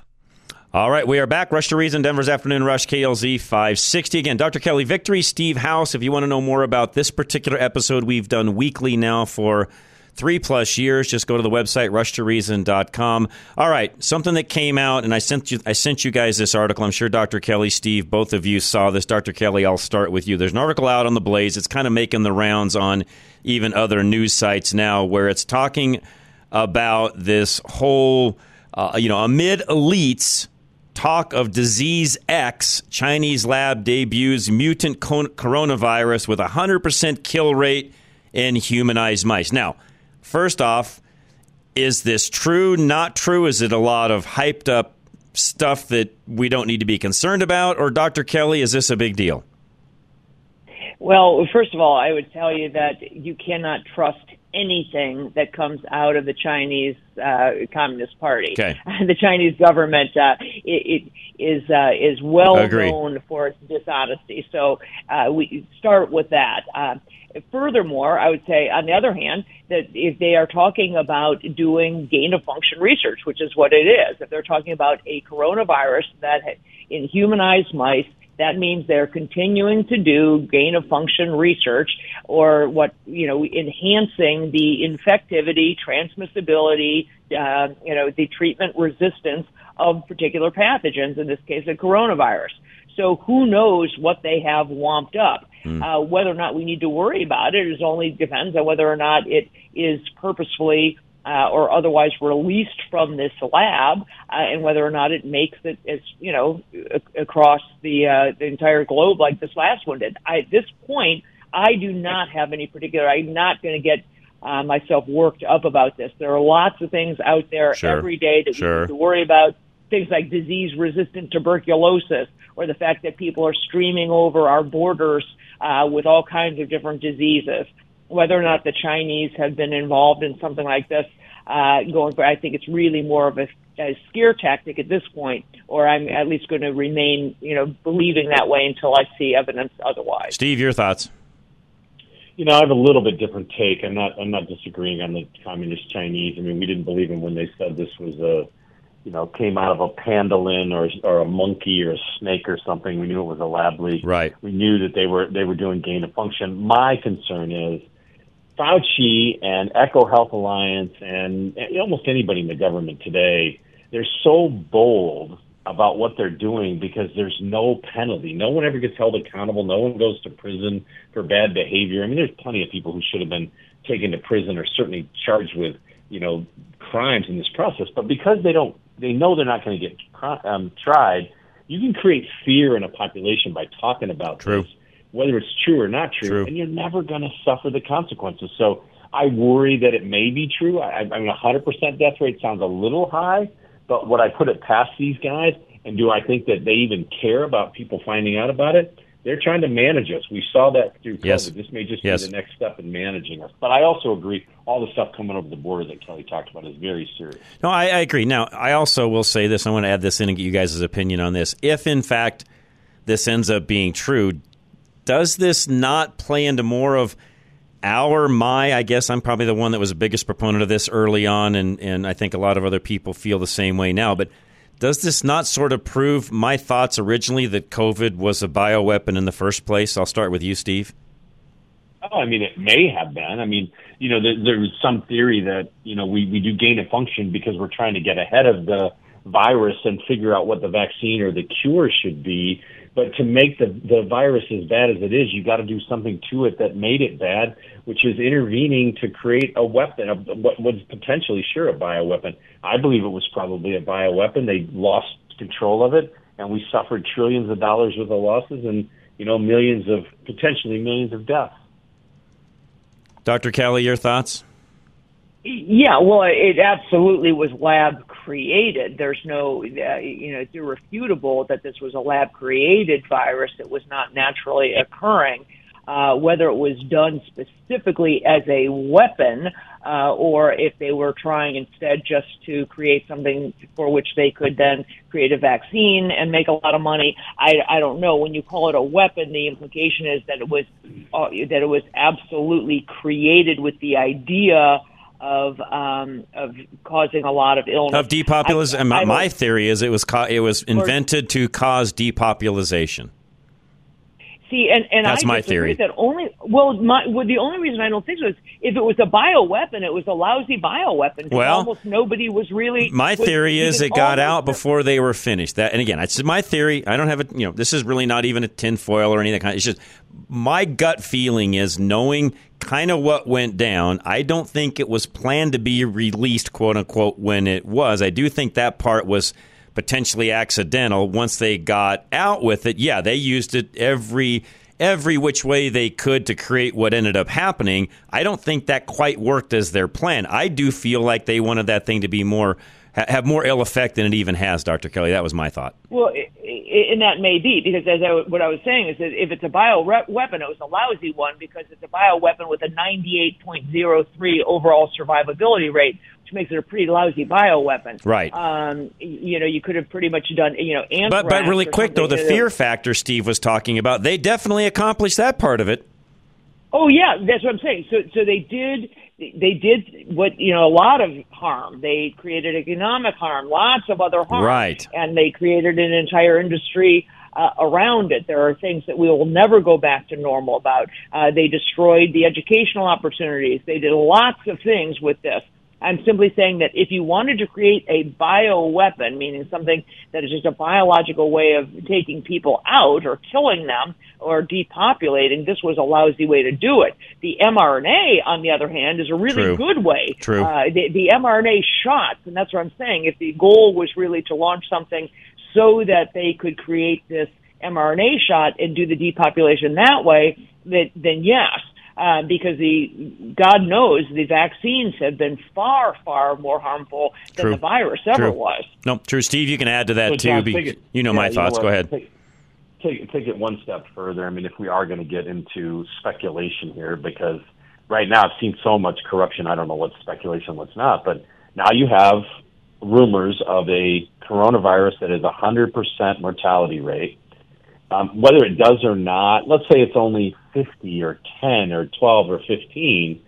All right, we are back. Rush to Reason, Denver's Afternoon Rush, KLZ 560. Again, Dr. Kelly Victory, Steve House. If you want to know more about this particular episode, we've done weekly now for three plus years. Just go to the website, rushtoreason.com. All right, something that came out, and I sent you I sent you guys this article. I'm sure Dr. Kelly, Steve, both of you saw this. Dr. Kelly, I'll start with you. There's an article out on the Blaze. It's kind of making the rounds on even other news sites now where it's talking about this whole, uh, you know, amid elites talk of disease X, Chinese lab debuts mutant coronavirus with a 100% kill rate in humanized mice. Now, first off, is this true? Not true? Is it a lot of hyped up stuff that we don't need to be concerned about? Or, Dr. Kelly, is this a big deal? Well, first of all, I would tell you that you cannot trust anything that comes out of the Chinese uh, Communist Party. Okay. the Chinese government uh, it, it is uh, is well Agreed. known for its dishonesty. So uh, we start with that. Uh, furthermore, I would say, on the other hand, that if they are talking about doing gain of function research, which is what it is, if they're talking about a coronavirus that ha- in humanized mice that means they're continuing to do gain of function research or what, you know, enhancing the infectivity, transmissibility, uh, you know, the treatment resistance of particular pathogens, in this case, a coronavirus. So who knows what they have womped up? Uh, whether or not we need to worry about it is only depends on whether or not it is purposefully uh, or otherwise released from this lab, uh, and whether or not it makes it, as you know, a- across the uh, the entire globe like this last one did. I, at this point, I do not have any particular. I'm not going to get uh, myself worked up about this. There are lots of things out there Sure. every day that we need to worry about. Things like disease-resistant tuberculosis, or the fact that people are streaming over our borders uh, with all kinds of different diseases whether or not the Chinese have been involved in something like this uh, going for, I think it's really more of a, a scare tactic at this point, or I'm at least going to remain, you know, believing that way until I see evidence otherwise. Steve, your thoughts? You know, I have a little bit different take. I'm not. I'm not disagreeing on the communist Chinese. I mean, we didn't believe them when they said this was a, you know, came out of a pangolin or or a monkey or a snake or something. We knew it was a lab leak. Right. We knew that they were they were doing gain of function. My concern is Fauci and EcoHealth Alliance and, and almost anybody in the government today. They're so bold about what they're doing because there's no penalty. No one ever gets held accountable. No one goes to prison for bad behavior. I mean, there's plenty of people who should have been taken to prison or certainly charged with, you know, crimes in this process. But because they don't, they know they're not going to get um, tried. You can create fear in a population by talking about True. this, whether it's true or not true, True. and you're never going to suffer the consequences. So I worry that it may be true. I, I mean, a 100% death rate sounds a little high, but would I put it past these guys? And do I think that they even care about people finding out about it? They're trying to manage us. We saw that through COVID. Yes. This may just Yes. be the next step in managing us. But I also agree, all the stuff coming over the border that Kelly talked about is very serious. No, I, I agree. Now, I also will say this. I want to add this in and get you guys' opinion on this. If, in fact, this ends up being true, does this not play into more of our, my, I guess I'm probably the one that was the biggest proponent of this early on, and, and I think a lot of other people feel the same way now. But does this not sort of prove my thoughts originally that COVID was a bioweapon in the first place? I'll start with you, Steve. Oh, I mean, it may have been. I mean, you know, there, there was some theory that you know we we do gain a function because we're trying to get ahead of the virus and figure out what the vaccine or the cure should be. But to make the the virus as bad as it is, you got to do something to it that made it bad, which is intervening to create a weapon, a, what was potentially sure a bioweapon. I believe it was probably a bioweapon. They lost control of it, and we suffered trillions of dollars worth of losses and you know millions of potentially millions of deaths. Dr. Kelly, your thoughts? Yeah, well, it absolutely was lab created. There's no, uh, you know, it's irrefutable that this was a lab created virus that was not naturally occurring. Uh, whether it was done specifically as a weapon uh, or if they were trying instead just to create something for which they could then create a vaccine and make a lot of money, I, I don't know. When you call it a weapon, the implication is that it was uh, that it was absolutely created with the idea of um, of causing a lot of illness. Of depopulation. I- I my don't- theory is it was ca- it was invented to cause depopulation. See, and, and That's I my theory. That only well, my, well, the only reason I don't think so is if it was a bioweapon, it was a lousy bioweapon. 'cause Well, almost nobody was really. My was theory is it got out before they were finished. That, and again, it's my theory. I don't have a, you know, this is really not even a tinfoil or anything. It's just my gut feeling is knowing kind of what went down. I don't think it was planned to be released, quote unquote, when it was. I do think that part was potentially accidental. Once they got out with it, yeah, they used it every every which way they could to create what ended up happening. I don't think that quite worked as their plan. I do feel like they wanted that thing to be more have more ill effect than it even has, Dr. Kelly. That was my thought. Well, i i and that may be because as I, what I was saying is that if it's a bio weapon, it was a lousy one because it's a bio weapon with a 98.03 overall survivability rate, which makes it a pretty lousy bio weapon. Right. Um, you know, you could have pretty much done, you know. But but really quick though, the fear factor Steve was talking about, they definitely accomplished that part of it. Oh yeah, that's what I'm saying. So so they did they did what you know a lot of harm. They created economic harm, lots of other harm, Right. And they created an entire industry uh, around it. There are things that we will never go back to normal about. Uh, they destroyed the educational opportunities. They did lots of things with this. I'm simply saying that if you wanted to create a bioweapon, meaning something that is just a biological way of taking people out or killing them or depopulating, this was a lousy way to do it. The mRNA, on the other hand, is a really True. good way. True. Uh, the, the mRNA shots, and that's what I'm saying. If the goal was really to launch something so that they could create this mRNA shot and do the depopulation that way, that, then yes. Uh, because the God knows the vaccines have been far, far more harmful than True. the virus ever True. was. No, true. Steve, you can add to that So, too. John, be- it- you know yeah, my you thoughts. Go ahead. Take, take, take it one step further. I mean, if we are going to get into speculation here, because right now I've seen so much corruption, I don't know what's speculation, what's not. But now you have rumors of a coronavirus that is a 100% mortality rate. Um, whether it does or not, let's say it's only 50 or 10 or 12 or 15,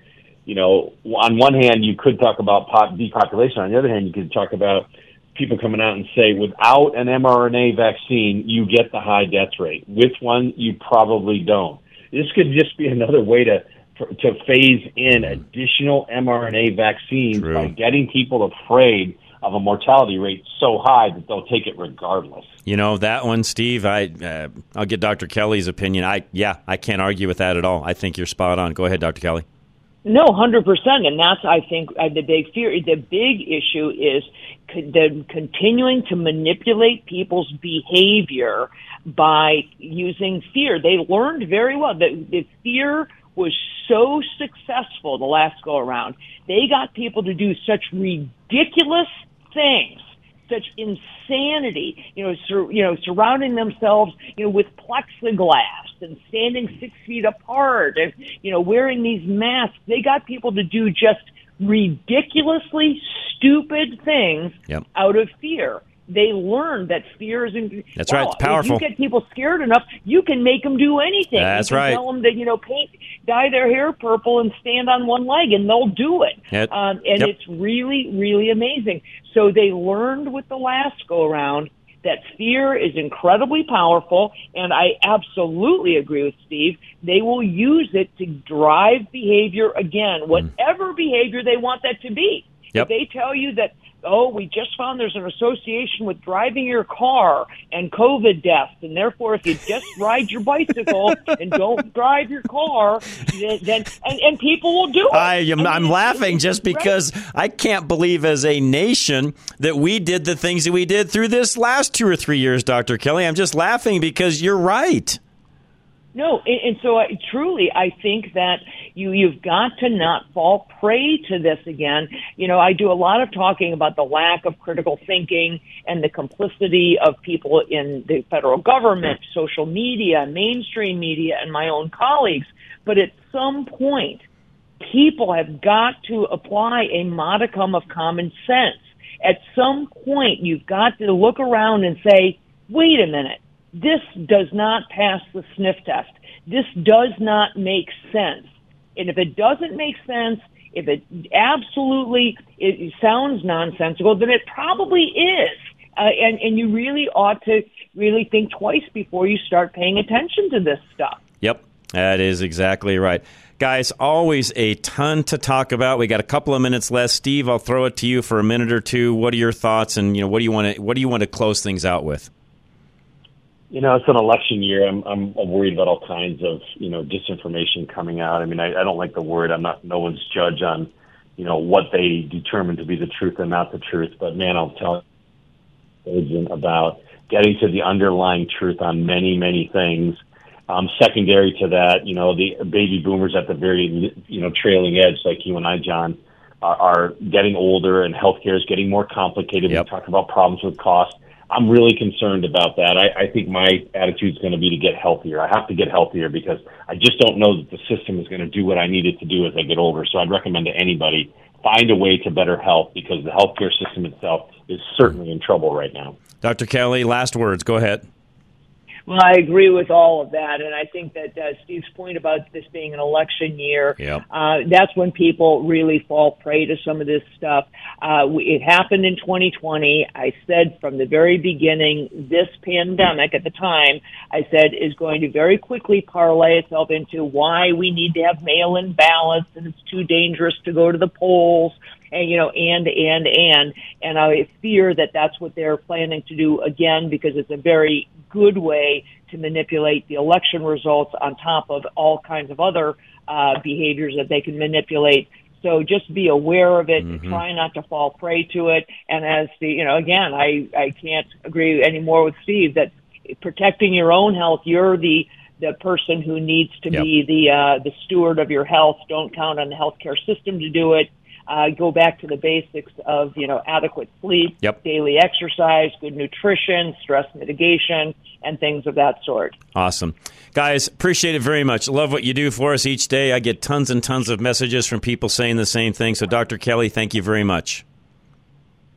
you know, on one hand, you could talk about pop depopulation. On the other hand, you could talk about people coming out and say, without an mRNA vaccine, you get the high death rate. With one, you probably don't. This could just be another way to to phase in additional mRNA vaccines by getting people afraid of a mortality rate so high that they'll take it regardless. You know that one, Steve. I uh, I'll get Dr. Kelly's opinion. I yeah, I can't argue with that at all. I think you're spot on. Go ahead, Dr. Kelly. No, hundred percent, and that's I think uh, the big fear. The big issue is the continuing to manipulate people's behavior by using fear. They learned very well that the fear was so successful the last go around. They got people to do such ridiculous things such insanity, you know, sur- you know, surrounding themselves, you know, with plexiglass and standing six feet apart and, you know, wearing these masks. They got people to do just ridiculously stupid things Yep. out of fear. They learned that fear is. In- That's right, it's powerful. If you get people scared enough, you can make them do anything. That's you can right. Tell them that you know paint, dye their hair purple, and stand on one leg, and they'll do it. Yep. Um, and Yep. it's really, really amazing. So they learned with the last go around that fear is incredibly powerful, and I absolutely agree with Steve. They will use it to drive behavior again, whatever behavior they want that to be. Yep. If they tell you that, oh, we just found there's an association with driving your car and COVID deaths, and therefore if you just ride your bicycle and don't drive your car, then, then and, and people will do it. I am, I'm laughing just because I can't believe as a nation that we did the things that we did through this last two or three years, Dr. Kelly. I'm just laughing because you're right. No, and, and so I, truly, I think that you you've got to not fall prey to this again. You know, I do a lot of talking about the lack of critical thinking and the complicity of people in the federal government, social media, mainstream media, and my own colleagues. But at some point, people have got to apply a modicum of common sense. At some point, you've got to look around and say, wait a minute, this does not pass the sniff test. This does not make sense. And if it doesn't make sense, if it absolutely it sounds nonsensical, then it probably is. Uh, and, and you really ought to really think twice before you start paying attention to this stuff. Yep, that is exactly right. Guys, always a ton to talk about. We got a couple of minutes left. Steve, I'll throw it to you for a minute or two. What are your thoughts and you know what do you want to what do you want to close things out with? You know, it's an election year. I'm I'm worried about all kinds of you know disinformation coming out. I mean, I, I don't like the word. I'm not no one's judge on you know what they determine to be the truth and not the truth. But man, I'll tell you about getting to the underlying truth on many many things. Um, secondary to that, you know, the baby boomers at the very you know trailing edge, like you and I, John, are, are getting older and healthcare is getting more complicated. Yep. We talk about problems with cost. I'm really concerned about that. I, I think my attitude is going to be to get healthier. I have to get healthier because I just don't know that the system is going to do what I need it to do as I get older. So I'd recommend to anybody find a way to better health because the healthcare system itself is certainly in trouble right now. Dr. Kelly, last words. Go ahead. Well, I agree with all of that, and I think that uh, Steve's point about this being an election year, Yep. uh, that's when people really fall prey to some of this stuff. Uh, we, it happened in 2020. I said from the very beginning, this pandemic at the time, I said is going to very quickly parlay itself into why we need to have mail-in ballots, and it's too dangerous to go to the polls and you know, and and and, and I fear that that's what they're planning to do again because it's a very good way to manipulate the election results on top of all kinds of other uh, behaviors that they can manipulate. So just be aware of it. Try not to fall prey to it. And as the, you know, again, I I can't agree anymore with Steve that protecting your own health, you're the the person who needs to Yep. be the uh, the steward of your health. Don't count on the healthcare system to do it. Uh, go back to the basics of you know adequate sleep, Yep. daily exercise, good nutrition, stress mitigation, and things of that sort. Awesome. Guys, appreciate it very much. Love what you do for us each day. I get tons and tons of messages from people saying the same thing. So, Dr. Kelly, thank you very much.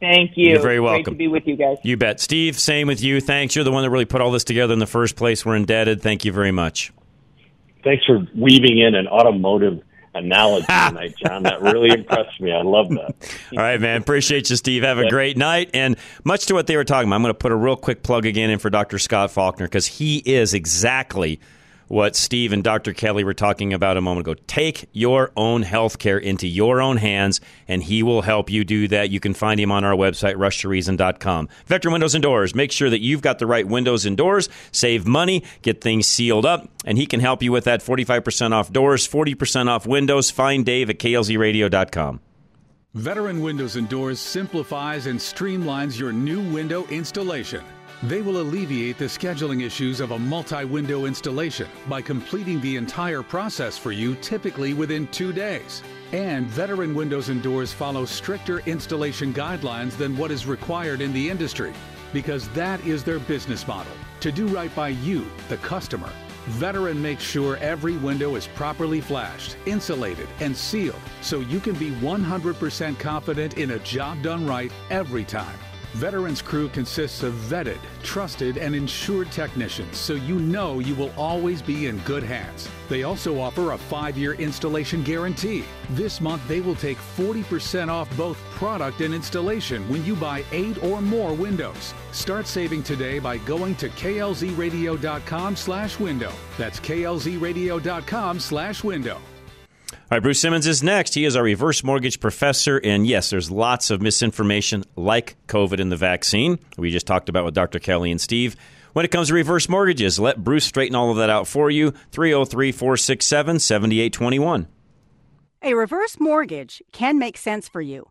Thank you. You're very Great welcome. to be with you guys. You bet. Steve, same with you. Thanks. You're the one that really put all this together in the first place. We're indebted. Thank you very much. Thanks for weaving in an automotive analogy tonight, John. That really impressed me. I love that. All right, man. Appreciate you, Steve. Have a great night. And much to what they were talking about, I'm going to put a real quick plug again in for Dr. Scott Faulkner because he is exactly what Steve and Dr. Kelly were talking about a moment ago. Take your own health care into your own hands, and he will help you do that. You can find him on our website, rushtoreason.com. Veteran Windows and Doors. Make sure that you've got the right windows and doors, save money, get things sealed up, and he can help you with that 45% off doors, 40% off windows. Find Dave at klzradio.com. Veteran Windows and Doors simplifies and streamlines your new window installation. They will alleviate the scheduling issues of a multi window installation by completing the entire process for you typically within two days. And Veteran Windows and Doors follow stricter installation guidelines than what is required in the industry because that is their business model to do right by you, the customer. Veteran makes sure every window is properly flashed, insulated, and sealed so you can be 100% confident in a job done right every time. Veterans Crew consists of vetted, trusted, and insured technicians, so you know you will always be in good hands. They also offer a five year installation guarantee. This month, they will take 40% off both product and installation when you buy eight or more windows. Start saving today by going to klzradio.com slash window. That's klzradio.com slash window. All right, Bruce Simmons is next. He is our reverse mortgage professor. And yes, there's lots of misinformation like COVID and the vaccine. We just talked about with Dr. Kelly and Steve. When it comes to reverse mortgages, let Bruce straighten all of that out for you. 303 467 7821. A reverse mortgage can make sense for you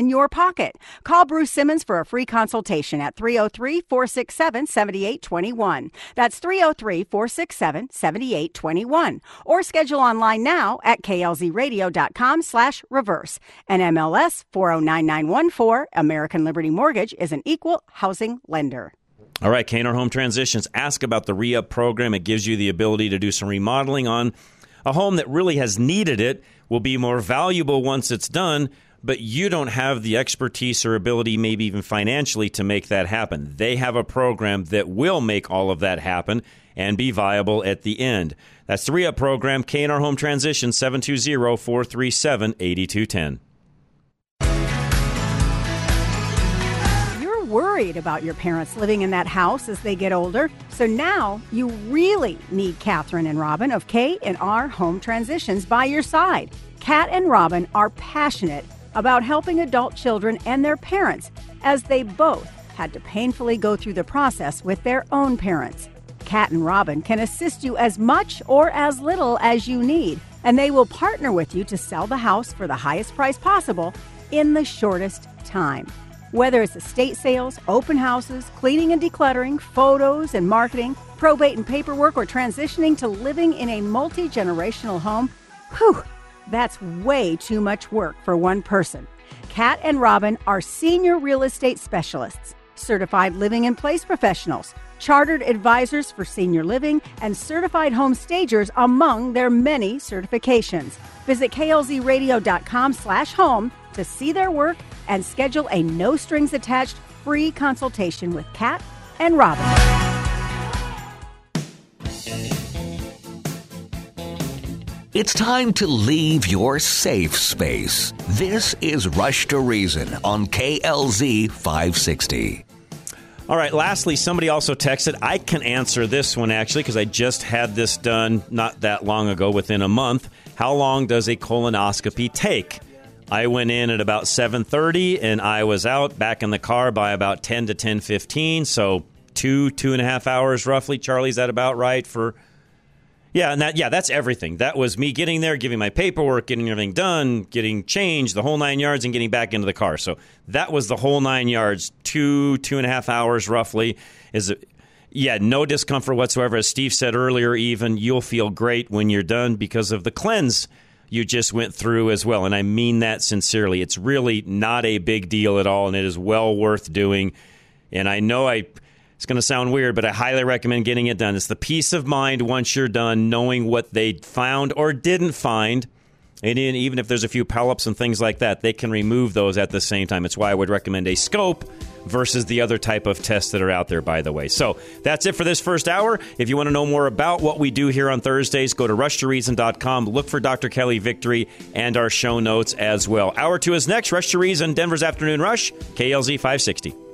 your pocket. Call Bruce Simmons for a free consultation at 303 467 7821. That's 303 467 7821. Or schedule online now at klzradio.com slash reverse. And MLS 409914, American Liberty Mortgage is an equal housing lender. All right, K and R Home Transitions. Ask about the re up program. It gives you the ability to do some remodeling on a home that really has needed it, will be more valuable once it's done, but you don't have the expertise or ability, maybe even financially, to make that happen. They have a program that will make all of that happen and be viable at the end. That's the re up program, K and R Home Transitions, 720 437 8210. You're worried about your parents living in that house as they get older, so now you really need Catherine and Robin of K and R Home Transitions by your side. Kat and Robin are passionate about helping adult children and their parents as they both had to painfully go through the process with their own parents. Kat and Robin can assist you as much or as little as you need, and they will partner with you to sell the house for the highest price possible in the shortest time. Whether it's estate sales, open houses, cleaning and decluttering, photos and marketing, probate and paperwork, or transitioning to living in a multi generational home, whew, that's way too much work for one person. Kat and Robin are senior real estate specialists, certified living in place professionals, chartered advisors for senior living, and certified home stagers among their many certifications. Visit klzradio.com slash home to see their work and schedule a no strings attached free consultation with Kat and Robin. It's time to leave your safe space. This is Rush to Reason on KLZ 560. All right, lastly, somebody also texted. I can answer this one actually because I just had this done not that long ago, within a month. How long does a colonoscopy take? I went in at about 7.30 and I was out back in the car by about 10 to 10.15, so two, two and a half hours roughly. Charlie's that about right for yeah, and that yeah, that's everything. That was me getting there, giving my paperwork, getting everything done, getting changed, the whole nine yards, and getting back into the car. So that was the whole nine yards, two two and a half hours roughly. Is it? Yeah, no discomfort whatsoever. As Steve said earlier, even you'll feel great when you're done because of the cleanse you just went through as well. And I mean that sincerely. It's really not a big deal at all, and it is well worth doing. And I know I it's going to sound weird, but I highly recommend getting it done. It's the peace of mind once you're done, knowing what they found or didn't find. And even if there's a few polyps and things like that, they can remove those at the same time. It's why I would recommend a scope versus the other type of tests that are out there, by the way. So that's it for this first hour. If you want to know more about what we do here on Thursdays, go to rushtoreason.com. Look for Dr. Kelly Victory and our show notes as well. Hour two is next. Rush to Reason, Denver's Afternoon Rush, KLZ 560.